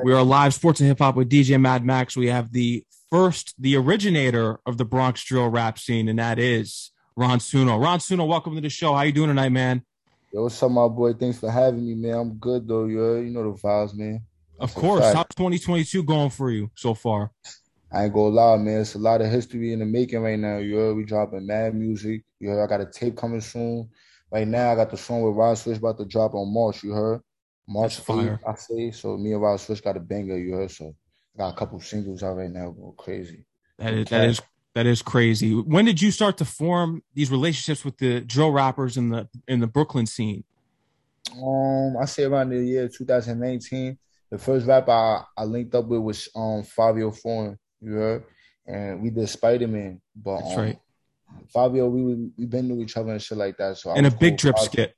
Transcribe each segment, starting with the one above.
We are live sports and hip hop with DJ Mad Max. We have the first, the originator of the Bronx drill rap scene, and that is Ron Suno. Ron Suno, welcome to the show. How you doing tonight, man? Yo, what's up, my boy? Thanks for having me, man. I'm good though. Yo, you know the vibes, man. Of course. How's 2022 going for you so far? I ain't gonna lie, man. It's a lot of history in the making right now. You heard we dropping mad music. You heard I got a tape coming soon. Right now, I got the song with Rah Swish about to drop on March. You heard March fire. I say. So me and Rah Swish got a banger. You heard so. Got a couple singles out right now going crazy. That is that is that is crazy. When did you start to form these relationships with the drill rappers in the in the Brooklyn scene? Um, I say around the year 2019. The first rapper I, I linked up with was um Fivio Foreign. You heard, and we did Spider Man. But that's um, right. Fivio, we we been to each other and shit like that. So and a big cool. drip skit.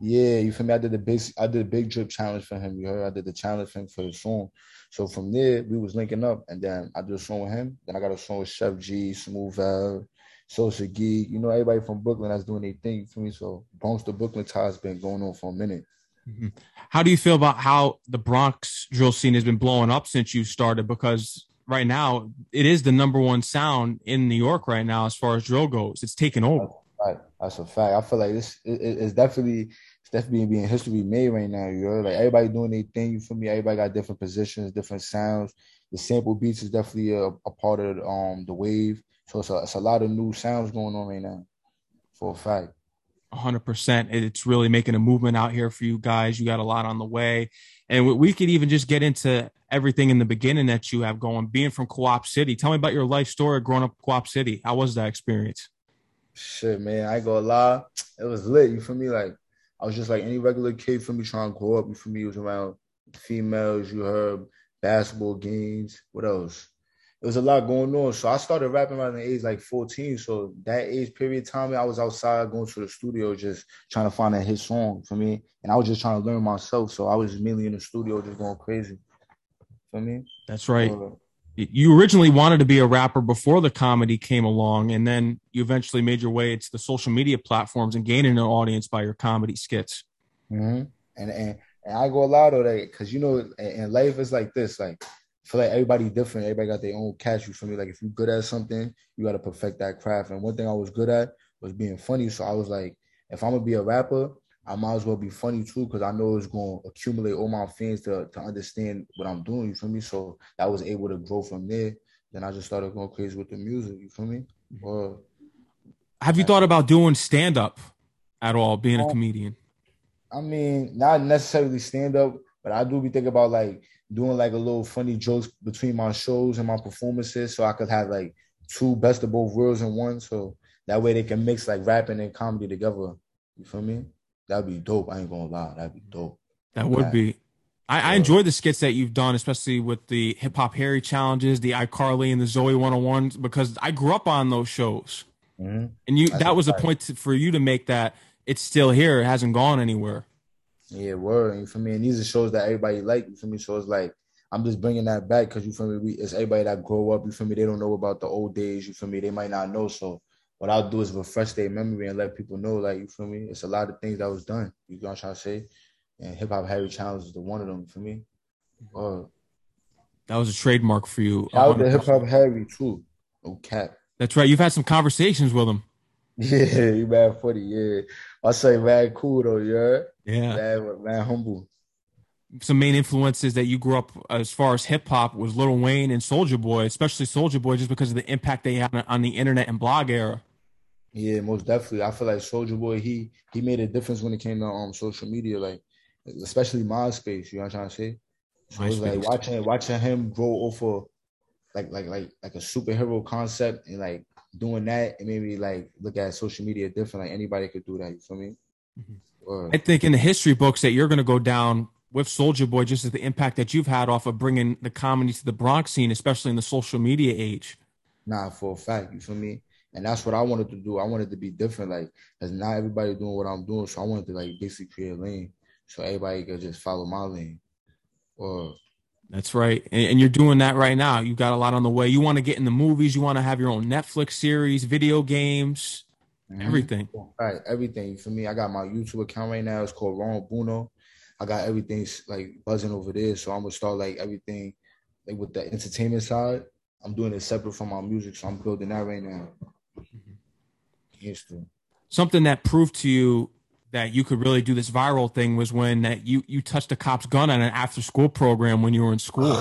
Yeah, you feel me? I did the big I did a big drip challenge for him. You heard I did the challenge for him for the song. So from there we was linking up and then I did a song with him. Then I got a song with Sheff G, Smooth Val, Sosa Geek, you know, everybody from Brooklyn that's doing their thing for me. So Bronx to Brooklyn tie's been going on for a minute. Mm-hmm. How do you feel about how the Bronx drill scene has been blowing up since you started? Because right now it is the number one sound in New York right now as far as drill goes. It's taken over. Right. That's a fact. I feel like this it, it's definitely it's definitely being history made right now. You know, like everybody doing their thing. You feel me? Everybody got different positions, different sounds. The sample beats is definitely a, a part of um the wave. So it's a, it's a lot of new sounds going on right now, for a fact. 100%. It's really making a movement out here for you guys. You got a lot on the way. And we could even just get into everything in the beginning that you have going, being from Co-op City. Tell me about your life story growing up Co-op City. How was that experience? Shit, man, I go lie. It was lit. You feel me? Like I was just like any regular kid for me trying to grow up. You feel me? It was around females. You heard basketball games. What else? It was a lot going on. So I started rapping around the age like 14. So that age period time, I was outside going to the studio just trying to find a hit song for me. And I was just trying to learn myself. So I was mainly in the studio just going crazy. For me? That's right. You originally wanted to be a rapper before the comedy came along, and then you eventually made your way to the social media platforms and gaining an audience by your comedy skits. Mm-hmm. And, and and I go a lot of that because you know, and life is like this. Like, feel like everybody different. Everybody got their own catch. You for me? Like, if you're good at something, you got to perfect that craft. And one thing I was good at was being funny. So I was like, if I'm gonna be a rapper, I might as well be funny too, because I know it's going to accumulate all my fans to, to understand what I'm doing. You feel me? So I was able to grow from there. Then I just started going crazy with the music. You feel me? Have you thought about doing stand up at all, being um, a comedian? I mean, not necessarily stand up, but I do be thinking about like doing like a little funny jokes between my shows and my performances, so I could have like two best of both worlds in one. So that way they can mix like rapping and comedy together. You feel me? That'd be dope. I ain't gonna lie. That'd be dope. That would be. I, I enjoy the skits that you've done, especially with the hip hop Harry challenges, the iCarly and the Zoe 101s, because I grew up on those shows. Mm-hmm. And you That's that was a point to, for you to make that it's still here. It hasn't gone anywhere. Yeah, word. You feel me? And these are shows that everybody like. You feel me? So it's like I'm just bringing that back because you feel me. We, it's everybody that grow up. You feel me? They don't know about the old days. You feel me? They might not know. So what I'll do is refresh their memory and let people know, like, you feel me? It's a lot of things that was done. You know what I'm trying to say? And Hip Hop Harry Challenge is the one of them for me. Uh, that was a trademark for you. Shout out to Hip Hop Harry too. No cap. That's right. You've had some conversations with him. Yeah, you mad funny. Yeah, I say mad cool though. Yeah, yeah, mad, mad humble. Some main influences that you grew up as far as hip hop was Lil Wayne and Soulja Boy, especially Soulja Boy, just because of the impact they had on the internet and blog era. Yeah, most definitely. I feel like Soulja Boy, he he made a difference when it came to um social media, like especially MySpace. You know what I'm trying to say? So it was like watching watching him grow off of like like like like a superhero concept and like doing that, it made me like look at social media different. Like anybody could do that. You feel me? Mm-hmm. I think in the history books that you're going to go down with Soulja Boy, just as the impact that you've had off of bringing the comedy to the Bronx scene, especially in the social media age. Nah, for a fact. You feel me? And that's what I wanted to do. I wanted to be different, like, cause not everybody doing what I'm doing. So I wanted to like basically create a lane, so everybody could just follow my lane. Or that's right, and, and, you're doing that right now. You got a lot on the way. You want to get in the movies. You want to have your own Netflix series, video games, mm-hmm. everything. Right, everything. For me, I got my YouTube account right now. It's called Ron Buno. I got everything like buzzing over there. So I'm gonna start like everything like with the entertainment side. I'm doing it separate from my music, so I'm building that right now. Mm-hmm. Something that proved to you that you could really do this viral thing was when that you you touched a cop's gun on an after school program when you were in school.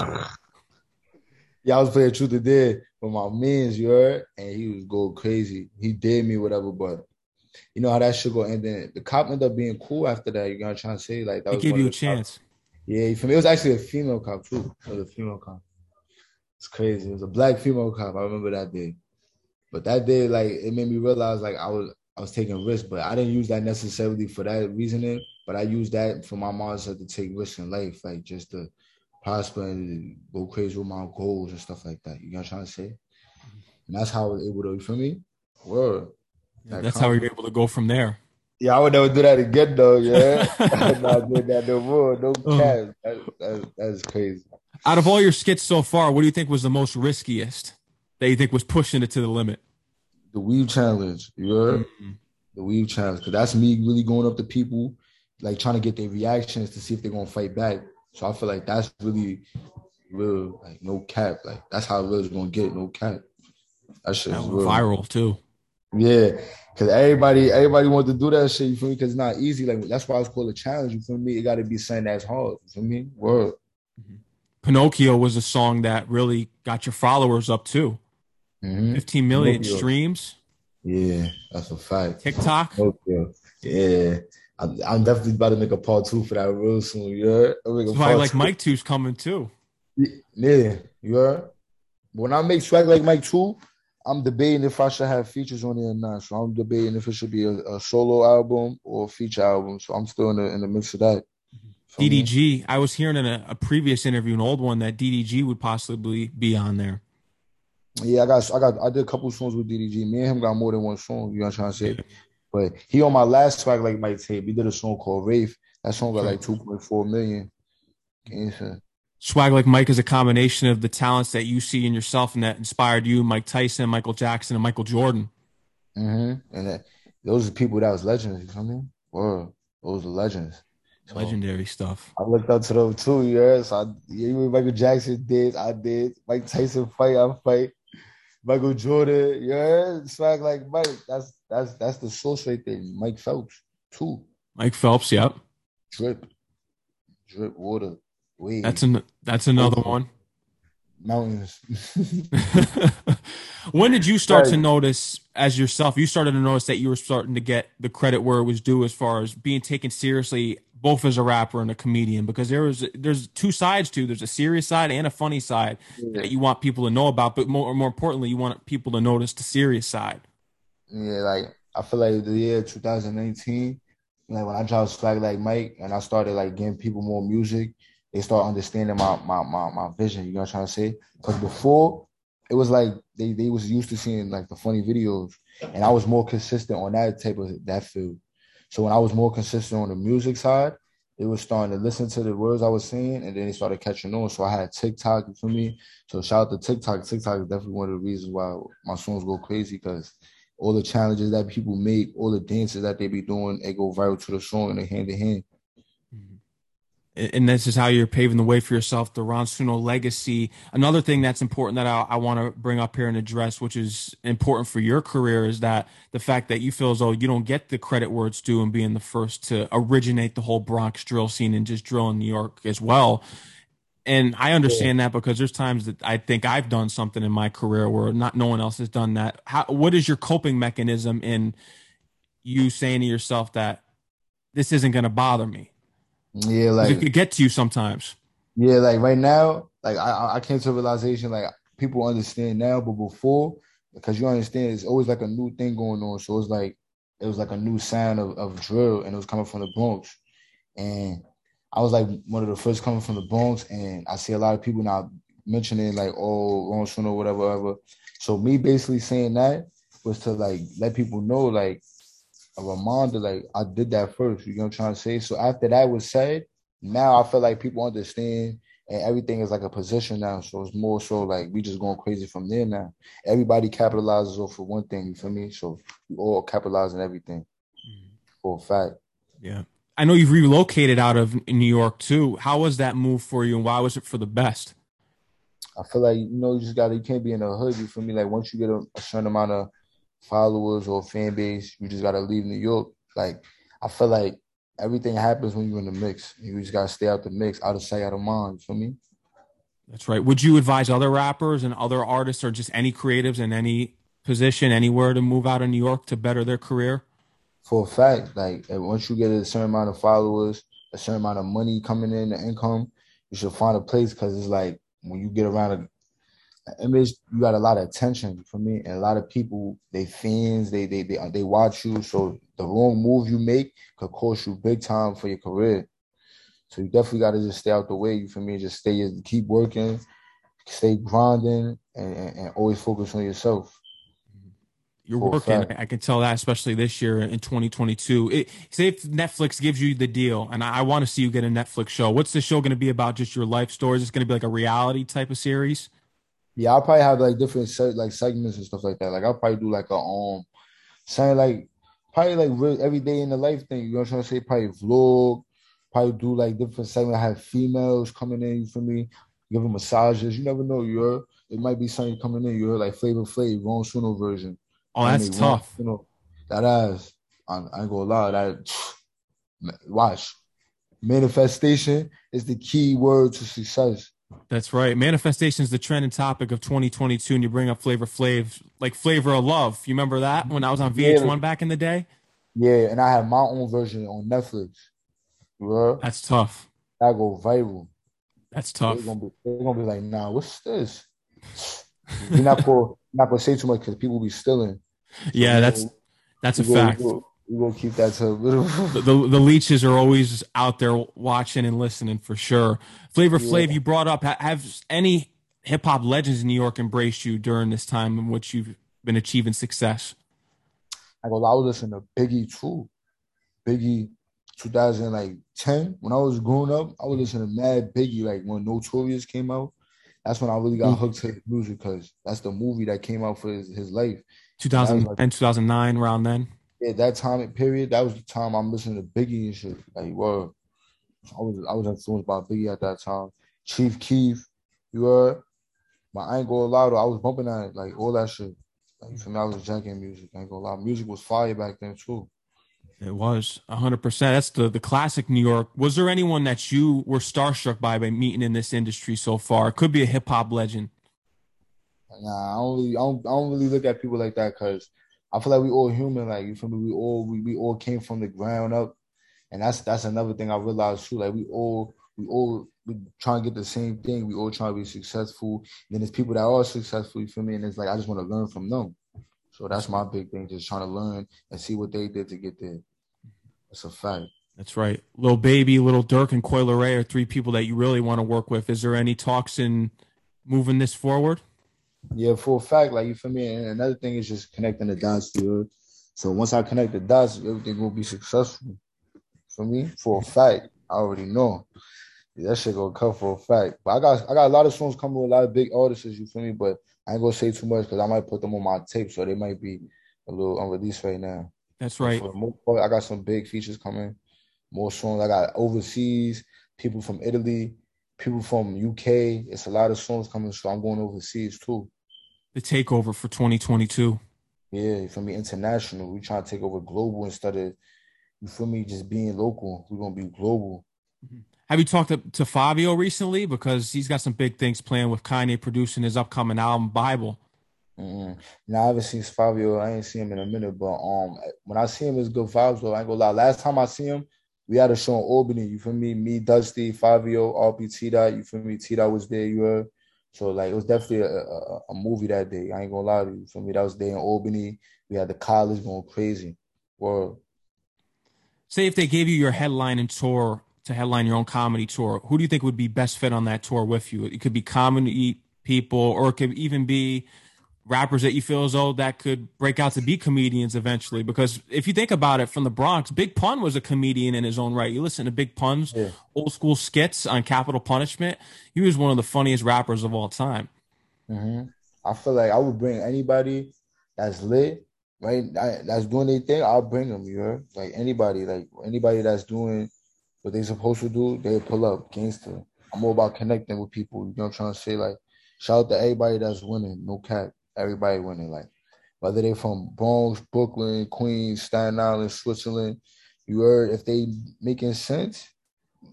yeah, I was playing truth or dare with my mans, you heard, and he was going crazy. He did me whatever, but you know how that should go. And then the cop ended up being cool after that. You know what I'm trying to say? Like that he gave you a chance. Cops. Yeah, for me, it was actually a female cop too. It was a female cop. It's crazy. It was a black female cop. I remember that day. But that day, like, it made me realize like I was I was taking risks, but I didn't use that necessarily for that reasoning. But I used that for my mindset to take risks in life, like just to prosper and go crazy with my goals and stuff like that. You know what I'm trying to say? Mm-hmm. And that's how I was able to, you feel me? Word. Yeah, that's how we were able to go from there. Yeah, I would never do that again though. Yeah, I'm not doing that no more. No oh. cash. That, that, that's crazy. Out of all your skits so far, what do you think was the most riskiest that you think was pushing it to the limit? The weave challenge. You heard? Mm-hmm. The weave challenge, because that's me really going up to people, like trying to get their reactions to see if they're gonna fight back. So I feel like that's really real, like no cap. Like that's how real is gonna get, no cap. That shit that viral too. Yeah, because everybody everybody want to do that shit. You feel me? Because it's not easy. Like that's why it's called a challenge. You feel me? It got to be something that's hard. You feel me? Word. Mm-hmm. Pinocchio was a song that really got your followers up too. Mm-hmm. 15 million Pinocchio. streams. Yeah, that's a fact. TikTok. Pinocchio. Yeah. I'm, I'm, definitely about to make a part two for that real soon. Yeah, That's why like two. Mike two's coming too. Yeah, you heard? When I make swag like Mike two, I'm debating if I should have features on it or not. So I'm debating if it should be a, a solo album or a feature album. So I'm still in the in the mix of that. DDG. I was hearing in a, a, previous interview, an old one, that DDG would possibly be on there. Yeah, I got, I got, I did a couple songs with DDG. Me and him got more than one song. You know what I'm trying to say? But he on my last track, like my tape, he did a song called Wraith. That song got like 2.4 million. Swag like Mike is a combination of the talents that you see in yourself and that inspired you, Mike Tyson, Michael Jackson, and Michael Jordan. Mm-hmm. And that, those are people that was legends. You feel me? Whoa, those are legends. So Legendary stuff. I looked up to them too. Yes, I yeah, Michael Jackson did. I did. Mike Tyson fight. I fight. Michael Jordan. Yeah, swag like Mike. That's that's that's the source right there. Mike Phelps too. Mike Phelps. Yep. Drip, drip water. Wave. That's an that's another one. Mountains. when did you start right. to notice as yourself? You started to notice that you were starting to get the credit where it was due as far as being taken seriously both as a rapper and a comedian because there was there's two sides to there's a serious side and a funny side yeah. that you want people to know about but more more importantly you want people to notice the serious side. Yeah like i feel like the year 2019 like when i dropped swag like mike and i started like getting people more music they start understanding my my my, my vision you know what i'm trying to say? Because before it was like they, they was used to seeing like the funny videos and i was more consistent on that type of that field so when I was more consistent on the music side, it was starting to listen to the words I was saying, and then they started catching on. So I had TikTok for me. So shout out to TikTok. TikTok is definitely one of the reasons why my songs go crazy because all the challenges that people make, all the dances that they be doing, they go viral to the song and they hand in hand and this is how you're paving the way for yourself, the Ron Suno legacy. Another thing that's important that I, I want to bring up here and address, which is important for your career, is that the fact that you feel as though you don't get the credit where it's due and being the first to originate the whole Bronx drill scene and just drill in New York as well. And I understand yeah. that because there's times that I think I've done something in my career where not no one else has done that. How, what is your coping mechanism in you saying to yourself that this isn't going to bother me? Yeah, like it could get to you sometimes. Yeah, like right now, like I I came to a realization like people understand now, but before, because you understand, it's always like a new thing going on. So it's like it was like a new sound of, of drill, and it was coming from the Bronx, and I was like one of the first coming from the Bronx, and I see a lot of people now mentioning like, oh, Ron or whatever, whatever. So me basically saying that was to like let people know like a reminder, like I did that first. You know what I'm trying to say? So after that was said, now I feel like people understand and everything is like a position now. So it's more so like we just going crazy from there now. Everybody capitalizes off of one thing, you feel me? So we all capitalizing everything. Mm. For a fact. Yeah. I know you've relocated out of New York too. How was that move for you, and why was it for the best? I feel like you know you just gotta you can't be in a hood. You feel me? Like once you get a, a certain amount of followers or fan base, you just gotta leave New York. Like I feel like everything happens when you're in the mix. You just gotta stay out the mix, out of sight, out of mind. You feel me? That's right. Would you advise other rappers and other artists or just any creatives in any position anywhere to move out of New York to better their career? For a fact, like once you get a certain amount of followers, a certain amount of money coming in, the income, you should find a place because it's like when you get around a image, you got a lot of attention for me, and a lot of people, they fans, they they they they watch you. So the wrong move you make could cost you big time for your career. So you definitely got to just stay out the way. You for me, just stay, keep working, stay grinding, and, and, and always focus on yourself. You're working. I can tell that, especially this year in 2022. It, say if Netflix gives you the deal, and I, I want to see you get a Netflix show. What's the show going to be about? Just your life stories? It's going to be like a reality type of series. Yeah, I'll probably have like different like segments and stuff like that. Like I'll probably do like a um, saying like probably like real every day in the life thing. You know what I'm trying to say? Probably vlog. Probably do like different segments. I have females coming in you for me, give them massages. You never know. You heard? It might be something coming in. You heard like Flavor Flav, Ron Suno version. Oh, that's tough. you know, that ass. I, I ain't gonna lie. That watch manifestation is the key word to success. That's right. Manifestation is the trending topic of 2022, and you bring up Flavor Flav, like Flavor of Love. You remember that when I was on VH1 yeah. back in the day? Yeah, and I had my own version on Netflix. Bro. That's tough. I go viral. That's tough. They're gonna be, they're gonna be like, "Nah, what's this?" You're not gonna not gonna say too much because people be stealing. Yeah, that's that's a fact. We will keep that to the, the, the leeches are always out there watching and listening for sure. Flavor yeah. Flav, you brought up have any hip hop legends in New York embraced you during this time in which you've been achieving success? I go, I was listening to Biggie too. Biggie, 2010 when I was growing up, I was listening to Mad Biggie. Like when Notorious came out, that's when I really got mm. hooked to his music because that's the movie that came out for his, his life. 2000 and 2009 around then yeah that time and period that was the time i'm listening to biggie and shit. Like were i was i was influenced by biggie at that time. Chief keef you were but i ain't gonna lie though i was bumping that like all that shit. Like for me? I was jacking music i ain't gonna lie. Music was fire back then too. It was 100% that's the the classic new york. Was there anyone that you were starstruck by by meeting in this industry so far? It could be a hip-hop legend. Nah, I don't really, I don't, I don't really look at people like that because I feel like we all human. Like you feel me? We all we, we all came from the ground up, and that's that's another thing I realized too. Like we all we all we trying to get the same thing. We all trying to be successful. And then there's people that are successful. You feel me? And it's like I just want to learn from them. So that's my big thing, just trying to learn and see what they did to get there. That's a fact. That's right. Lil Baby, Lil Durk, and Coi Leray are three people that you really want to work with. Is there any talks in moving this forward? Yeah, for a fact, like you feel me. And another thing is just connecting the dots, dude. So once I connect the dots, everything will be successful. For me, for a fact, I already know. Yeah, that shit gonna come for a fact. But I got I got a lot of songs coming with a lot of big artists, you feel me? But I ain't gonna say too much because I might put them on my tape, so they might be a little unreleased right now. That's right. Part, I got some big features coming, more songs. I got overseas people from Italy, people from UK. It's a lot of songs coming, so I'm going overseas too the takeover for 2022. Yeah, for me, international. We trying to take over global instead of you feel me just being local. We're gonna be global. Mm-hmm. Have you talked to, to Fivio recently? Because he's got some big things planned with Kanye producing his upcoming album Bible. Mm-hmm. Now I haven't seen Fivio. I ain't seen him in a minute, but um, when I see him, it's good vibes. Though I ain't gonna lie. Last time I see him, we had a show in Albany. You feel me? Me, Dusty, Fivio, RP Dot. You feel me? T Dot was there. You heard. So like it was definitely a, a, a, movie that day. I ain't gonna lie to you. For me, that was day in Albany. We had the college going crazy. World. Say if they gave you your headline and tour to headline your own comedy tour, who do you think would be best fit on that tour with you? It could be comedy people, or it could even be rappers that you feel as though that could break out to be comedians eventually. Because if you think about it, from the Bronx, Big Pun was a comedian in his own right. You listen to Big Pun's yeah. old school skits on Capital Punishment. He was one of the funniest rappers of all time. Mm-hmm. I feel like I would bring anybody that's lit right? I, that's doing their thing, I'll bring them. You heard? Like anybody, like anybody that's doing what they supposed to do, they pull up gangster. I'm all about connecting with people. You know what I'm trying to say? Like, shout out to everybody that's winning. No cap, everybody winning. Like, whether they're from Bronx, Brooklyn, Queens, Staten Island, Switzerland, you heard if they making sense,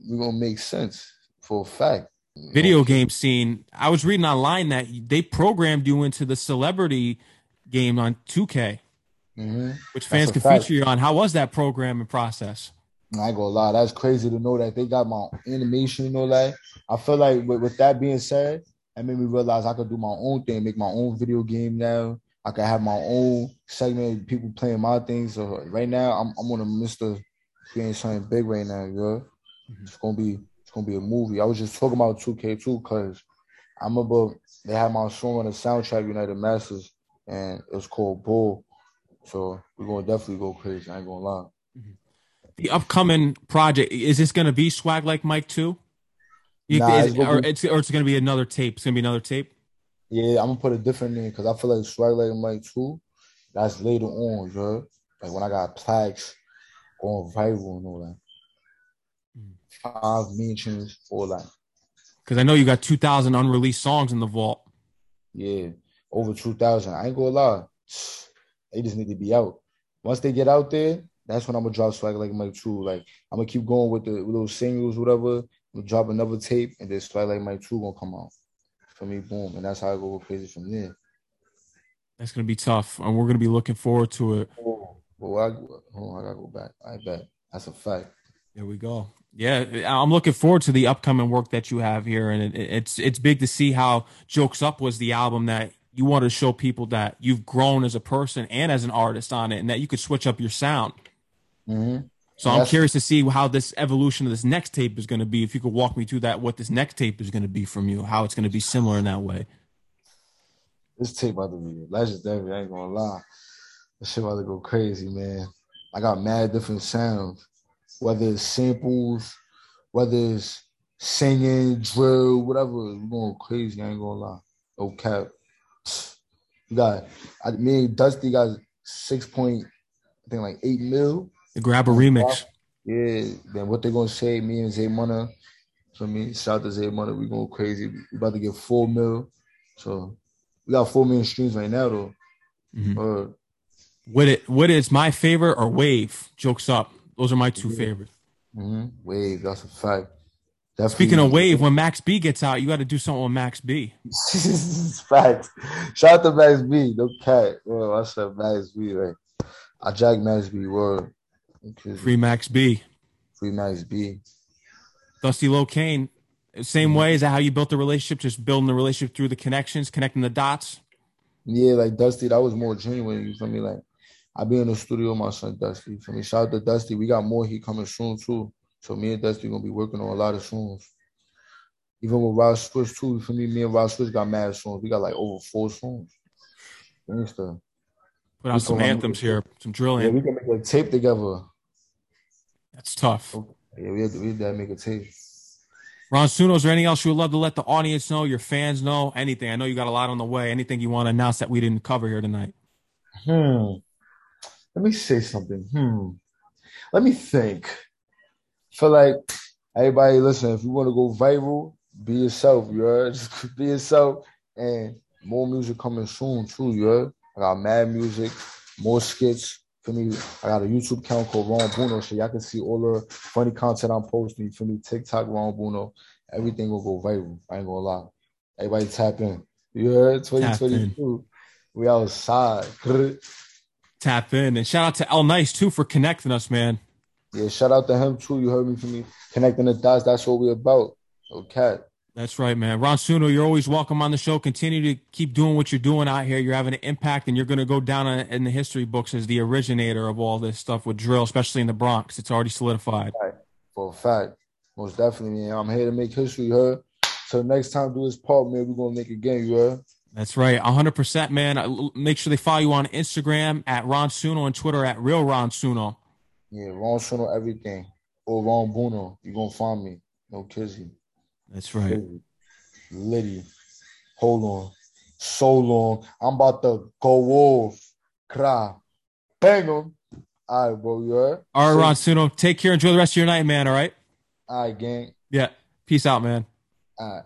we're gonna make sense for a fact. Video game scene. I was reading online that they programmed you into the celebrity game on 2K, mm-hmm. which fans could feature you on. How was that programming process? I ain't gonna lie, that's crazy to know that they got my animation, you know, like I feel like with, with that being said, that made me realize I could do my own thing, make my own video game now. I could have my own segment, people playing my things. So right now, I'm I'm on a Mister creating something big right now, yo. Mm-hmm. It's gonna be it's gonna be a movie. I was just talking about 2K2 because I remember they had my song on the soundtrack United Masters, and it was called Bull. So we're gonna definitely go crazy. I ain't gonna lie. Mm-hmm. The upcoming project is this gonna be Swag Like Mike too? Nah, it's or, be, it's, or it's gonna be another tape. It's gonna be another tape. Yeah, I'm gonna put a different name because I feel like Swag Like Mike too. That's later on, bro. Like when I got plaques going viral and all that. Five mentions, all that. Because I know you got 2,000 unreleased songs in the vault. Yeah, over 2,000. I ain't gonna lie. They just need to be out. Once they get out there, that's when I'm gonna drop swag like Mike 2. Like I'm gonna keep going with the little singles, whatever. Drop another tape, and then swag like Mike 2 gonna come out. For me, boom, and that's how I go crazy from there. That's gonna be tough, and we're gonna be looking forward to it. Oh, well, I, oh, I gotta go back. I bet that's a fact. There we go. Yeah, I'm looking forward to the upcoming work that you have here, and it, it's it's big to see how "Jokes Up" was the album that you want to show people that you've grown as a person and as an artist on it, and that you could switch up your sound. Mm-hmm. So I'm curious to see how this evolution of this next tape is going to be. If you could walk me through that, what this next tape is going to be from you, how it's going to be similar in that way. This tape about to be legendary. I ain't gonna lie. This shit about to go crazy, man. I got mad different sounds, whether it's samples, whether it's singing, drill, whatever. We're going crazy. I ain't gonna lie. No cap. You got, I, me and Dusty got six point, I think like eight mil grab a remix. Yeah, then what they gonna say? Me and Zay Money, for me, shout out to Zay Money. We going crazy. We about to get four mil. So we got four million streams right now though. Mm-hmm. Uh, what it what is my favorite or Wave? Jokes up. Those are my two yeah. favorites. Mm-hmm. Wave, that's a fact. That's Speaking of Wave, when Max B gets out, you got to do something with Max B. Facts. Shout out to Max B. No cat. Bro, I said Max B. Like, I jack Max B. Word. Free Max B. Free Max B. Dusty Locane. Same way. Is that how you built the relationship? Just building the relationship through the connections, connecting the dots? Yeah, like Dusty, that was more genuine. You feel me? Like I be in the studio with my son Dusty. For me, shout out to Dusty. We got more heat coming soon too. So me and Dusty gonna be working on a lot of songs. Even with Rah Swish too. For me, me and Rah Swish got mad songs. We got like over four songs. Gangsta. Put out some anthems here, some drilling. Yeah, we can make a tape together. That's tough. Yeah, we had to, we had to make a tape. Ron Suno, is there anything else you would love to let the audience know, your fans know, anything? I know you got a lot on the way. Anything you want to announce that we didn't cover here tonight? Hmm. Let me say something. Hmm. Let me think. Feel like everybody listen, if you want to go viral, be yourself, you heard? Just be yourself. And more music coming soon too, you heard? I got mad music, more skits, for me, I got a YouTube account called Ron Bruno, so y'all can see all the funny content I'm posting. For me, TikTok, Ron Bruno, everything will go viral. I ain't gonna lie. Everybody tap in. You heard 2022. We outside. Tap in and shout out to El Nice too for connecting us, man. Yeah, shout out to him too. You heard me from me connecting the dots. That's what we're about. Okay. That's right, man. Ron Suno, you're always welcome on the show. Continue to keep doing what you're doing out here. You're having an impact, and you're going to go down in the history books as the originator of all this stuff with drill, especially in the Bronx. It's already solidified. Right. For a fact. Most definitely, man. I'm here to make history, you heard? So next time do this part, man, we're going to make a game, you heard? That's right. 100%, man. Uh, make sure they follow you on Instagram at Ron Suno and Twitter at Real Ron Suno. Yeah, Ron Suno, everything. Or Ron Bruno. You're going to find me. No kizzy. That's right. Liddy. Hold on. So long. I'm about to go off. Cry. Bang them. All right, bro. You heard? All right, Ron Suno. Take care. Enjoy the rest of your night, man. All right. All right, gang. Yeah. Peace out, man. All right.